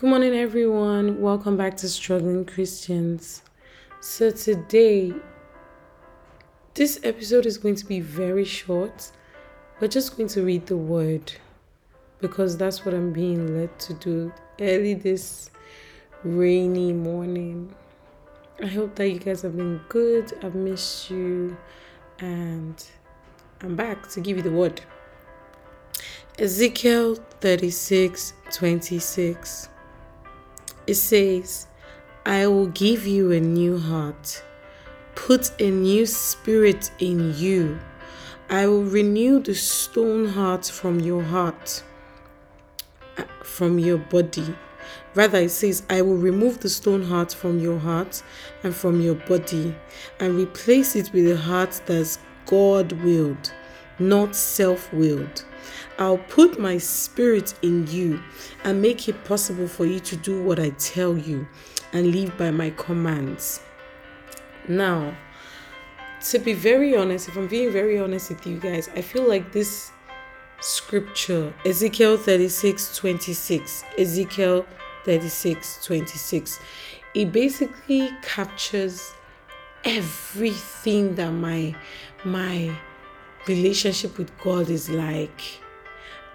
Good morning, everyone. Welcome back to Struggling Christians. So, today, this episode is going to be very short. We're just going to read the word because that's what I'm being led to do early this rainy morning. I hope that you guys have been good. I've missed you, and I'm back to give you the word. Ezekiel 36 26. It says, I will give you a new heart, put a new spirit in you. I will renew the stone heart from your heart, uh, from your body. Rather, it says, I will remove the stone heart from your heart and from your body and replace it with a heart that's God willed, not self willed. I'll put my spirit in you and make it possible for you to do what I tell you and live by my commands. Now, to be very honest, if I'm being very honest with you guys, I feel like this scripture, Ezekiel 36 26, Ezekiel 36 26, it basically captures everything that my my relationship with God is like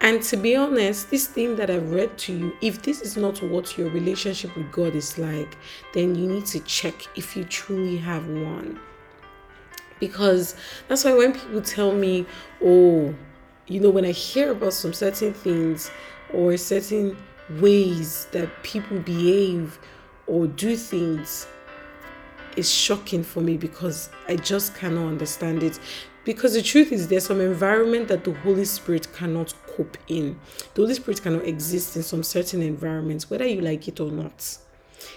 and to be honest, this thing that I've read to you, if this is not what your relationship with God is like, then you need to check if you truly have one. Because that's why when people tell me, oh, you know, when I hear about some certain things or certain ways that people behave or do things, it's shocking for me because I just cannot understand it. Because the truth is, there's some environment that the Holy Spirit cannot cope in. The Holy Spirit cannot exist in some certain environments, whether you like it or not.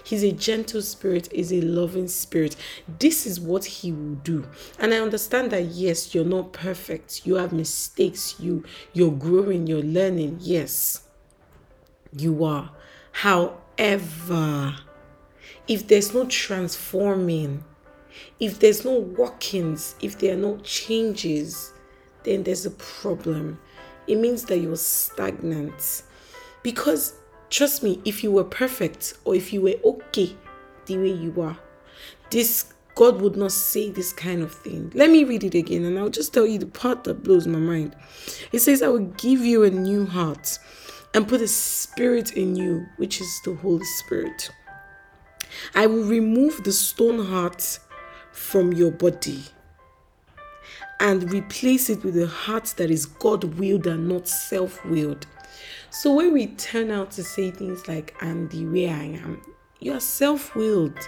He's a gentle spirit, is a loving spirit. This is what he will do. And I understand that yes, you're not perfect. You have mistakes. You you're growing, you're learning. Yes. You are. However, if there's no transforming, if there's no workings, if there are no changes, then there's a problem. It means that you're stagnant. Because trust me, if you were perfect or if you were okay the way you are, this God would not say this kind of thing. Let me read it again and I'll just tell you the part that blows my mind. It says, I will give you a new heart and put a spirit in you, which is the Holy Spirit. I will remove the stone heart from your body and replace it with a heart that is God willed and not self willed. So when we turn out to say things like, I'm the way I am, you are self willed.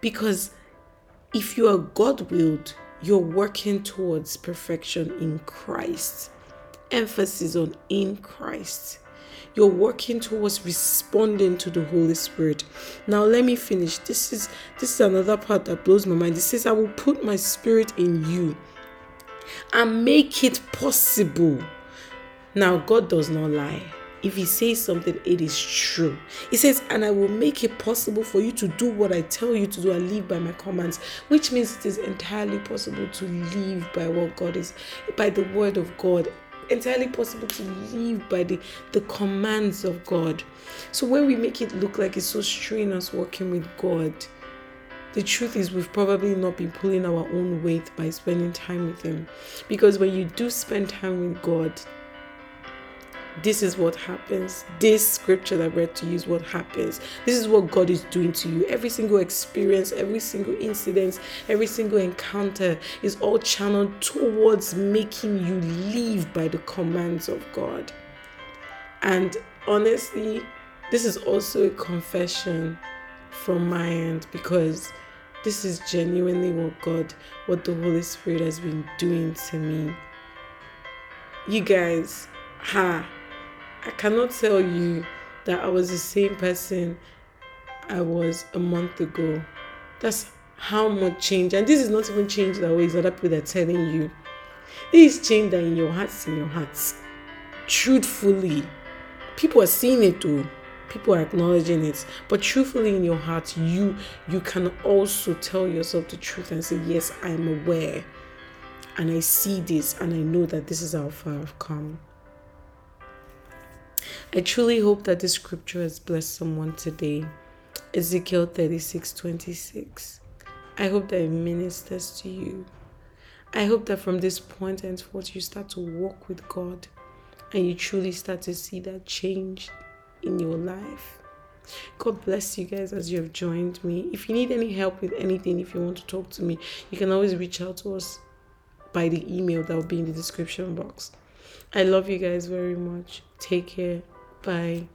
Because if you are God willed, you're working towards perfection in Christ. Emphasis on in Christ you're working towards responding to the Holy Spirit. Now let me finish. This is this is another part that blows my mind. It says, I will put my spirit in you and make it possible. Now God does not lie. If he says something, it is true. He says, and I will make it possible for you to do what I tell you to do and live by my commands, which means it is entirely possible to live by what God is, by the word of God entirely possible to live by the, the commands of God. So when we make it look like it's so strenuous working with God, the truth is we've probably not been pulling our own weight by spending time with Him. Because when you do spend time with God, this is what happens. This scripture that I read to you is what happens. This is what God is doing to you. Every single experience, every single incident, every single encounter is all channeled towards making you live by the commands of God. And honestly, this is also a confession from my end because this is genuinely what God, what the Holy Spirit has been doing to me. You guys, ha I cannot tell you that I was the same person I was a month ago. That's how much change. And this is not even change that ways other people are telling you. This is change that in your hearts, in your hearts. Truthfully. People are seeing it too. People are acknowledging it. But truthfully in your heart, you you can also tell yourself the truth and say, Yes, I am aware. And I see this and I know that this is how far I've come. I truly hope that this scripture has blessed someone today. Ezekiel 36 26. I hope that it ministers to you. I hope that from this point henceforth you start to walk with God and you truly start to see that change in your life. God bless you guys as you have joined me. If you need any help with anything, if you want to talk to me, you can always reach out to us by the email that will be in the description box. I love you guys very much. Take care. Bye.